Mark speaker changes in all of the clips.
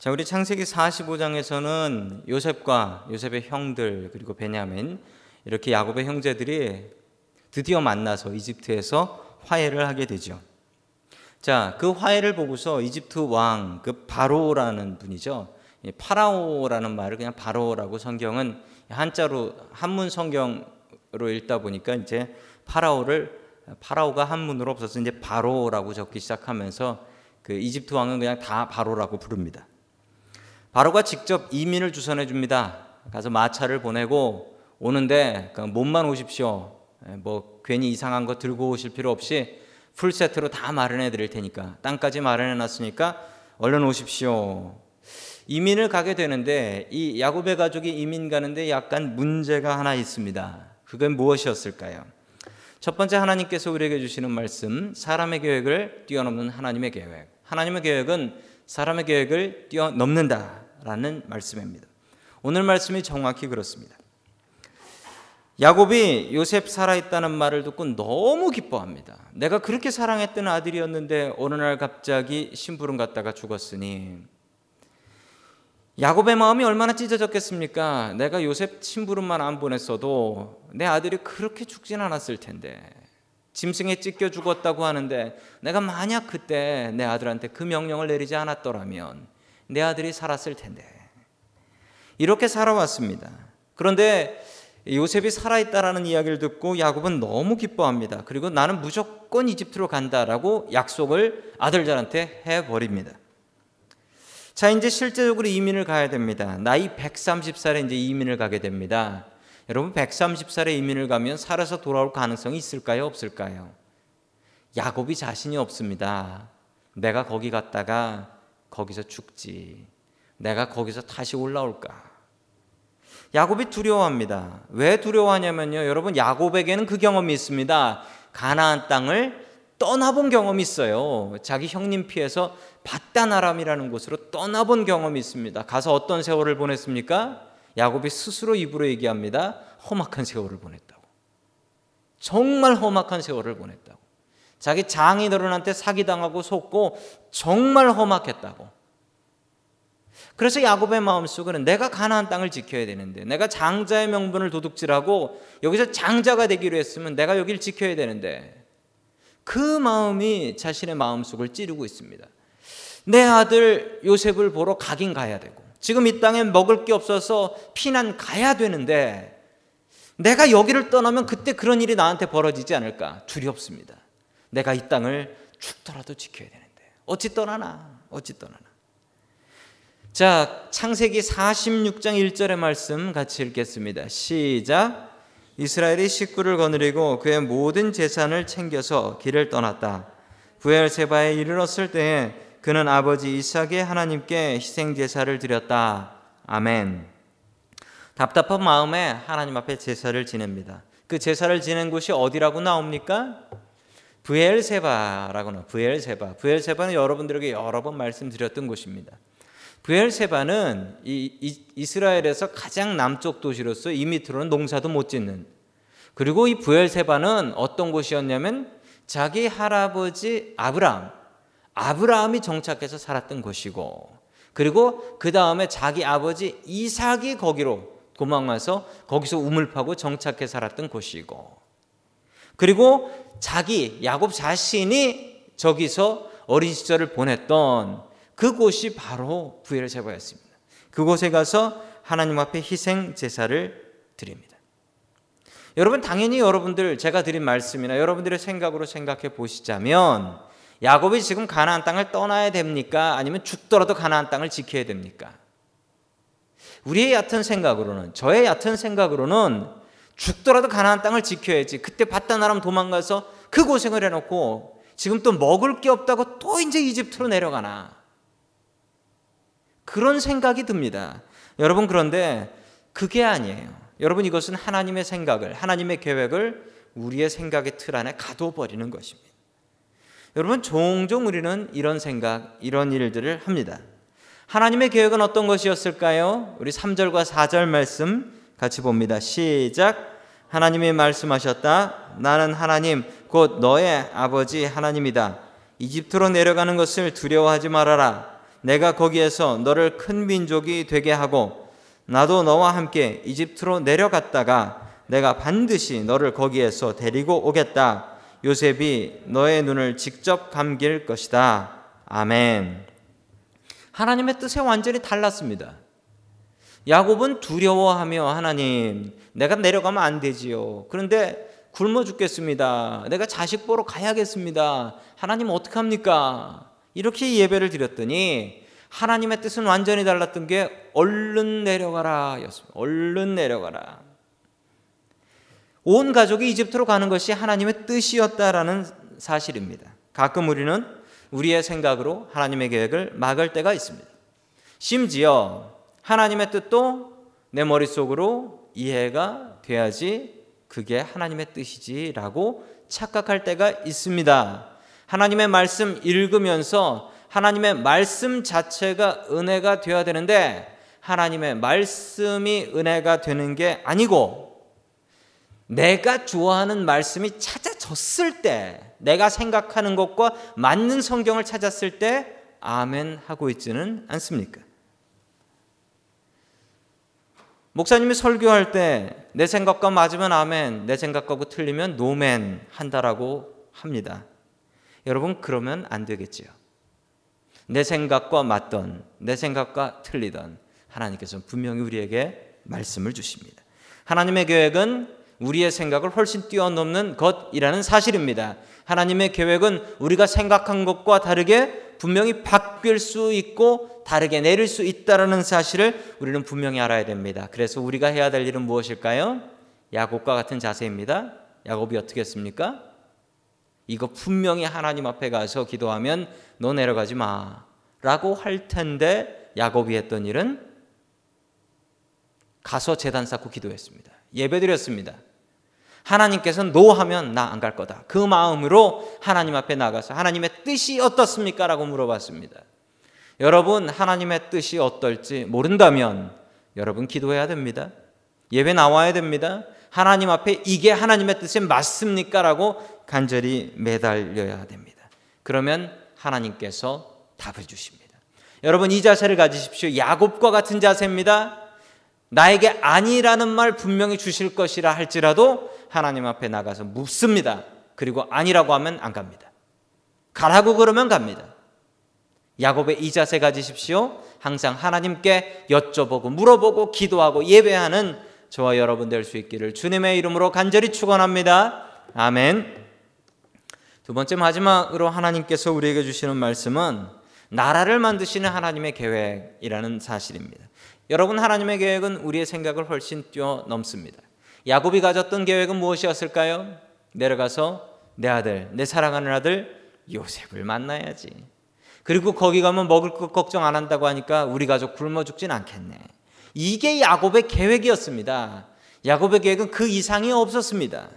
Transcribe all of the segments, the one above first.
Speaker 1: 자, 우리 창세기 45장에서는 요셉과 요셉의 형들 그리고 베냐민 이렇게 야곱의 형제들이 드디어 만나서 이집트에서 화해를 하게 되죠. 자, 그 화해를 보고서 이집트 왕, 그 바로라는 분이죠. 파라오라는 말을 그냥 바로라고 성경은 한자로 한문 성경으로 읽다 보니까 이제 파라오를 파라오가 한문으로 없어서 이제 바로라고 적기 시작하면서 그 이집트 왕은 그냥 다 바로라고 부릅니다. 바로가 직접 이민을 주선해 줍니다. 가서 마차를 보내고 오는데 그 몸만 오십시오. 예, 뭐 괜히 이상한 거 들고 오실 필요 없이 풀 세트로 다 마련해 드릴 테니까 땅까지 마련해 놨으니까 얼른 오십시오. 이민을 가게 되는데 이 야곱의 가족이 이민 가는데 약간 문제가 하나 있습니다. 그건 무엇이었을까요? 첫 번째 하나님께서 우리에게 주시는 말씀, 사람의 계획을 뛰어넘는 하나님의 계획. 하나님의 계획은 사람의 계획을 뛰어넘는다라는 말씀입니다. 오늘 말씀이 정확히 그렇습니다. 야곱이 요셉 살아있다는 말을 듣고 너무 기뻐합니다. 내가 그렇게 사랑했던 아들이었는데 어느 날 갑자기 심부름 갔다가 죽었으니 야곱의 마음이 얼마나 찢어졌겠습니까? 내가 요셉 심부름만 안 보냈어도 내 아들이 그렇게 죽진 않았을 텐데 짐승에 찢겨 죽었다고 하는데 내가 만약 그때 내 아들한테 그 명령을 내리지 않았더라면 내 아들이 살았을 텐데 이렇게 살아왔습니다. 그런데 요셉이 살아있다라는 이야기를 듣고 야곱은 너무 기뻐합니다. 그리고 나는 무조건 이집트로 간다라고 약속을 아들들한테 해버립니다. 자, 이제 실제적으로 이민을 가야 됩니다. 나이 130살에 이제 이민을 가게 됩니다. 여러분 130살에 이민을 가면 살아서 돌아올 가능성이 있을까요? 없을까요? 야곱이 자신이 없습니다. 내가 거기 갔다가 거기서 죽지. 내가 거기서 다시 올라올까? 야곱이 두려워합니다. 왜 두려워하냐면요. 여러분 야곱에게는 그 경험이 있습니다. 가나안 땅을 떠나본 경험이 있어요. 자기 형님 피해서 바다나람이라는 곳으로 떠나본 경험이 있습니다. 가서 어떤 세월을 보냈습니까? 야곱이 스스로 입으로 얘기합니다. 험악한 세월을 보냈다고. 정말 험악한 세월을 보냈다고. 자기 장인어른한테 사기당하고 속고 정말 험악했다고. 그래서 야곱의 마음속에는 내가 가나안 땅을 지켜야 되는데 내가 장자의 명분을 도둑질하고 여기서 장자가 되기로 했으면 내가 여기를 지켜야 되는데 그 마음이 자신의 마음속을 찌르고 있습니다. 내 아들 요셉을 보러 가긴 가야 되고 지금 이 땅에 먹을 게 없어서 피난 가야 되는데 내가 여기를 떠나면 그때 그런 일이 나한테 벌어지지 않을까 두렵습니다. 내가 이 땅을 죽더라도 지켜야 되는데 어찌 떠나나 어찌 떠나나. 자 창세기 46장 1절의 말씀 같이 읽겠습니다. 시작. 이스라엘이 식구를 거느리고 그의 모든 재산을 챙겨서 길을 떠났다. 부엘세바에 이르렀을 때에 그는 아버지 이삭의 하나님께 희생 제사를 드렸다. 아멘. 답답한 마음에 하나님 앞에 제사를 지냅니다. 그 제사를 지낸 곳이 어디라고 나옵니까? 부엘세바라고 나. 부엘세바. 부엘세바는 여러분들에게 여러 번 말씀드렸던 곳입니다. 부엘세바는 이, 이, 이스라엘에서 가장 남쪽 도시로서 이 밑으로는 농사도 못 짓는 그리고 이 부엘세바는 어떤 곳이었냐면 자기 할아버지 아브라함 아브라함이 정착해서 살았던 곳이고 그리고 그 다음에 자기 아버지 이삭이 거기로 도망와서 거기서 우물 파고 정착해 살았던 곳이고 그리고 자기 야곱 자신이 저기서 어린 시절을 보냈던 그곳이 바로 부엘세바였습니다. 그곳에 가서 하나님 앞에 희생 제사를 드립니다. 여러분 당연히 여러분들 제가 드린 말씀이나 여러분들의 생각으로 생각해 보시자면 야곱이 지금 가나안 땅을 떠나야 됩니까? 아니면 죽더라도 가나안 땅을 지켜야 됩니까? 우리의 얕은 생각으로는 저의 얕은 생각으로는 죽더라도 가나안 땅을 지켜야지. 그때 바다나람 도망가서 그 고생을 해놓고 지금 또 먹을 게 없다고 또 이제 이집트로 내려가나. 그런 생각이 듭니다. 여러분 그런데 그게 아니에요. 여러분 이것은 하나님의 생각을 하나님의 계획을 우리의 생각의 틀 안에 가둬버리는 것입니다. 여러분 종종 우리는 이런 생각, 이런 일들을 합니다. 하나님의 계획은 어떤 것이었을까요? 우리 3절과 4절 말씀 같이 봅니다. 시작. 하나님이 말씀하셨다. 나는 하나님 곧 너의 아버지 하나님이다. 이집트로 내려가는 것을 두려워하지 말아라. 내가 거기에서 너를 큰 민족이 되게 하고 나도 너와 함께 이집트로 내려갔다가 내가 반드시 너를 거기에서 데리고 오겠다. 요셉이 너의 눈을 직접 감길 것이다. 아멘. 하나님의 뜻에 완전히 달랐습니다. 야곱은 두려워하며 하나님, 내가 내려가면 안 되지요. 그런데 굶어 죽겠습니다. 내가 자식 보러 가야겠습니다. 하나님 어떡합니까? 이렇게 예배를 드렸더니 하나님의 뜻은 완전히 달랐던 게 얼른 내려가라 였습니다. 얼른 내려가라. 온 가족이 이집트로 가는 것이 하나님의 뜻이었다라는 사실입니다. 가끔 우리는 우리의 생각으로 하나님의 계획을 막을 때가 있습니다. 심지어 하나님의 뜻도 내 머릿속으로 이해가 돼야지 그게 하나님의 뜻이지라고 착각할 때가 있습니다. 하나님의 말씀 읽으면서 하나님의 말씀 자체가 은혜가 되어야 되는데 하나님의 말씀이 은혜가 되는 게 아니고 내가 좋아하는 말씀이 찾아졌을 때 내가 생각하는 것과 맞는 성경을 찾았을 때 아멘 하고 있지는 않습니까? 목사님이 설교할 때 내 생각과 맞으면 아멘, 내 생각하고 틀리면 노멘 한다라고 합니다. 여러분 그러면 안 되겠지요. 내 생각과 맞던 내 생각과 틀리던 하나님께서 분명히 우리에게 말씀을 주십니다. 하나님의 계획은 우리의 생각을 훨씬 뛰어넘는 것이라는 사실입니다. 하나님의 계획은 우리가 생각한 것과 다르게 분명히 바뀔 수 있고 다르게 내릴 수 있다라는 사실을 우리는 분명히 알아야 됩니다. 그래서 우리가 해야 될 일은 무엇일까요? 야곱과 같은 자세입니다. 야곱이 어떻게 했습니까? 이거 분명히 하나님 앞에 가서 기도하면 너 내려가지 마. 라고 할 텐데 야곱이 했던 일은 가서 재단 쌓고 기도했습니다. 예배 드렸습니다. 하나님께서 노하면 나 안 갈 거다. 그 마음으로 하나님 앞에 나가서 하나님의 뜻이 어떻습니까? 라고 물어봤습니다. 여러분, 하나님의 뜻이 어떨지 모른다면 여러분 기도해야 됩니다. 예배 나와야 됩니다. 하나님 앞에 이게 하나님의 뜻에 맞습니까? 라고 간절히 매달려야 됩니다. 그러면 하나님께서 답을 주십니다. 여러분 이 자세를 가지십시오. 야곱과 같은 자세입니다. 나에게 아니라는 말 분명히 주실 것이라 할지라도 하나님 앞에 나가서 묻습니다. 그리고 아니라고 하면 안 갑니다. 가라고 그러면 갑니다. 야곱의 이 자세 가지십시오. 항상 하나님께 여쭤보고 물어보고 기도하고 예배하는 저와 여러분 될 수 있기를 주님의 이름으로 간절히 축원합니다. 아멘. 두 번째 마지막으로 하나님께서 우리에게 주시는 말씀은 나라를 만드시는 하나님의 계획이라는 사실입니다. 여러분 하나님의 계획은 우리의 생각을 훨씬 뛰어넘습니다. 야곱이 가졌던 계획은 무엇이었을까요? 내려가서 내 아들, 내 사랑하는 아들 요셉을 만나야지. 그리고 거기 가면 먹을 것 걱정 안 한다고 하니까 우리 가족 굶어 죽진 않겠네. 이게 야곱의 계획이었습니다. 야곱의 계획은 그 이상이 없었습니다.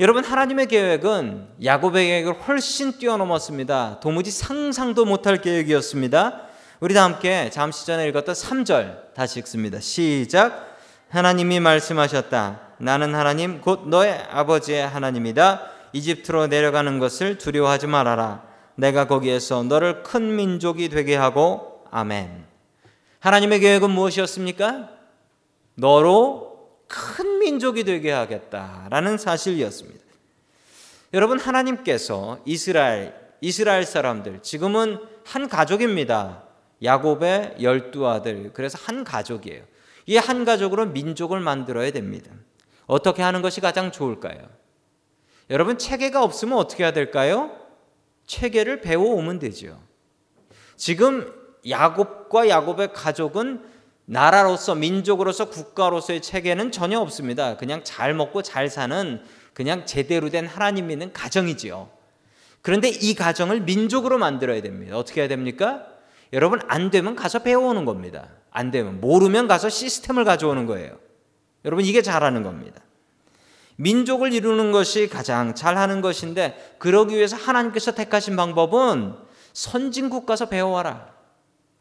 Speaker 1: 여러분 하나님의 계획은 야곱의 계획을 훨씬 뛰어넘었습니다. 도무지 상상도 못할 계획이었습니다. 우리 다 함께 잠시 전에 읽었던 3절 다시 읽습니다. 시작. 하나님이 말씀하셨다. 나는 하나님 곧 너의 아버지의 하나님이다. 이집트로 내려가는 것을 두려워하지 말아라. 내가 거기에서 너를 큰 민족이 되게 하고 아멘. 하나님의 계획은 무엇이었습니까? 너로 큰 민족이 되게 하겠다라는 사실이었습니다. 여러분 하나님께서 이스라엘 이스라엘 사람들 지금은 한 가족입니다. 야곱의 열두 아들 그래서 한 가족이에요. 이 한 가족으로 민족을 만들어야 됩니다. 어떻게 하는 것이 가장 좋을까요? 여러분 체계가 없으면 어떻게 해야 될까요? 체계를 배워오면 되죠. 지금 야곱과 야곱의 가족은 나라로서 민족으로서 국가로서의 체계는 전혀 없습니다. 그냥 잘 먹고 잘 사는 그냥 제대로 된 하나님 믿는 가정이지요. 그런데 이 가정을 민족으로 만들어야 됩니다. 어떻게 해야 됩니까? 여러분 안 되면 가서 배워오는 겁니다. 안 되면 모르면 가서 시스템을 가져오는 거예요. 여러분 이게 잘하는 겁니다. 민족을 이루는 것이 가장 잘하는 것인데 그러기 위해서 하나님께서 택하신 방법은 선진국 가서 배워와라.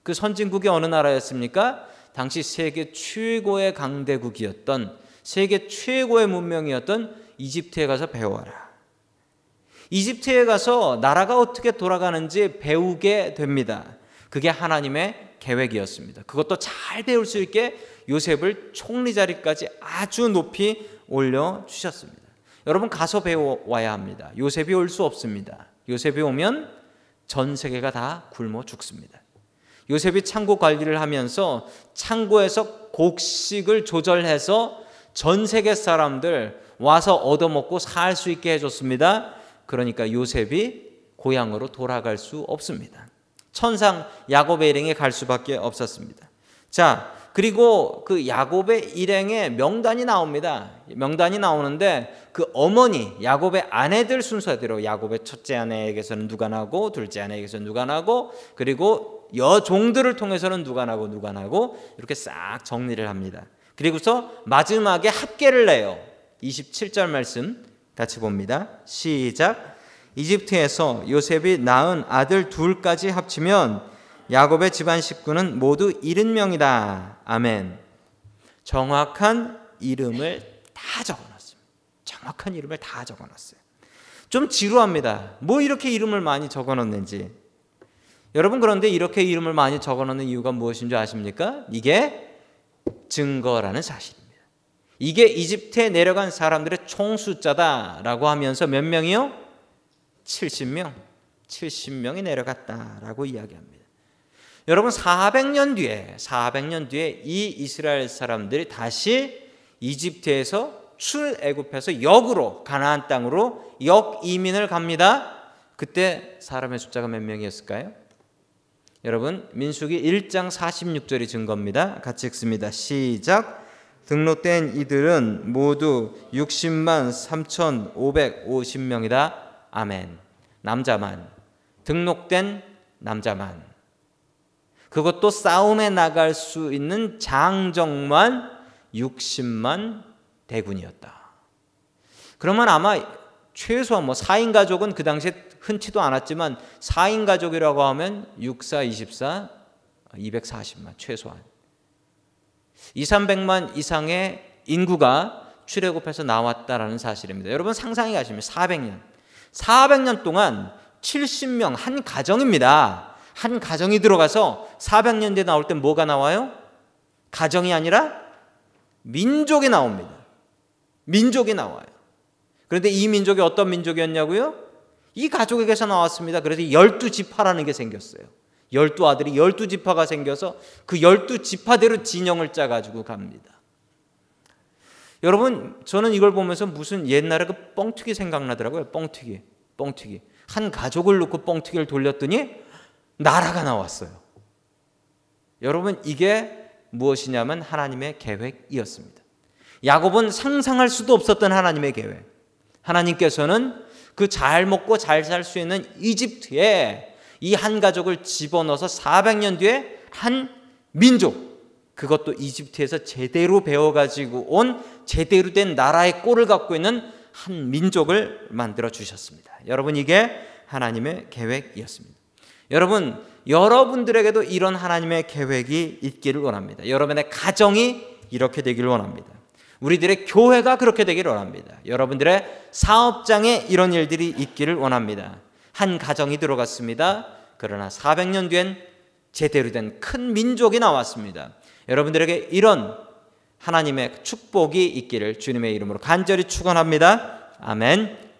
Speaker 1: 그 선진국이 어느 나라였습니까? 당시 세계 최고의 강대국이었던 세계 최고의 문명이었던 이집트에 가서 배워와라. 이집트에 가서 나라가 어떻게 돌아가는지 배우게 됩니다. 그게 하나님의 계획이었습니다. 그것도 잘 배울 수 있게 요셉을 총리 자리까지 아주 높이 올려 주셨습니다. 여러분 가서 배워와야 합니다. 요셉이 올 수 없습니다. 요셉이 오면 전 세계가 다 굶어 죽습니다. 요셉이 창고 관리를 하면서 창고에서 곡식을 조절해서 전 세계 사람들 와서 얻어먹고 살 수 있게 해줬습니다. 그러니까 요셉이 고향으로 돌아갈 수 없습니다. 천상 야곱의 일행에 갈 수밖에 없었습니다. 자, 그리고 그 야곱의 일행에 명단이 나옵니다. 명단이 나오는데 그 어머니 야곱의 아내들 순서대로 야곱의 첫째 아내에게서는 누가 나고 둘째 아내에게서는 누가 나고 그리고 여종들을 통해서는 누가 나고 누가 나고 이렇게 싹 정리를 합니다. 그리고서 마지막에 합계를 내요. 27절 말씀 같이 봅니다. 시작. 이집트에서 요셉이 낳은 아들 둘까지 합치면 야곱의 집안 식구는 모두 70명이다. 아멘. 정확한 이름을 다 적어놨습니다. 정확한 이름을 다 적어놨어요. 좀 지루합니다. 뭐 이렇게 이름을 많이 적어놨는지. 여러분 그런데 이렇게 이름을 많이 적어놓는 이유가 무엇인 줄 아십니까? 이게 증거라는 사실입니다. 이게 이집트에 내려간 사람들의 총 숫자다라고 하면서 몇 명이요? 70명. 70명이 내려갔다라고 이야기합니다. 여러분 400년 뒤에 400년 뒤에 이 이스라엘 사람들이 다시 이집트에서 출애굽해서 역으로 가나안 땅으로 역 이민을 갑니다. 그때 사람의 숫자가 몇 명이었을까요? 여러분 민수기 1장 46절이 증거입니다. 같이 읽습니다. 시작. 등록된 이들은 모두 60만 3,550명이다. 아멘. 남자만 등록된 남자만 그것도 싸움에 나갈 수 있는 장정만 60만 대군이었다. 그러면 아마 최소한 뭐 4인 가족은 그 당시에 흔치도 않았지만 4인 가족이라고 하면 6, 4, 24, 240만 최소한. 2, 300만 이상의 인구가 출애굽해서 나왔다라는 사실입니다. 여러분 상상해 가시면 400년. 400년 동안 70명 한 가정입니다. 한 가정이 들어가서 400년 뒤에 나올 땐 뭐가 나와요? 가정이 아니라 민족이 나옵니다. 민족이 나와요. 그런데 이 민족이 어떤 민족이었냐고요? 이 가족에게서 나왔습니다. 그래서 열두 지파라는 게 생겼어요. 열두 아들이 열두 지파가 생겨서 그 열두 지파대로 진영을 짜가지고 갑니다. 여러분, 저는 이걸 보면서 무슨 옛날에 그 뻥튀기 생각나더라고요. 뻥튀기. 뻥튀기. 한 가족을 놓고 뻥튀기를 돌렸더니 나라가 나왔어요. 여러분, 이게 무엇이냐면 하나님의 계획이었습니다. 야곱은 상상할 수도 없었던 하나님의 계획. 하나님께서는 그 잘 먹고 잘 살 수 있는 이집트에 이 한 가족을 집어넣어서 400년 뒤에 한 민족, 그것도 이집트에서 제대로 배워가지고 온 제대로 된 나라의 꼴을 갖고 있는 한 민족을 만들어 주셨습니다. 여러분, 이게 하나님의 계획이었습니다. 여러분, 여러분들에게도 이런 하나님의 계획이 있기를 원합니다. 여러분의 가정이 이렇게 되기를 원합니다. 우리들의 교회가 그렇게 되기를 원합니다. 여러분들의 사업장에 이런 일들이 있기를 원합니다. 한 가정이 들어갔습니다. 그러나 400년 뒤엔 제대로 된 큰 민족이 나왔습니다. 여러분들에게 이런 하나님의 축복이 있기를 주님의 이름으로 간절히 축원합니다. 아멘.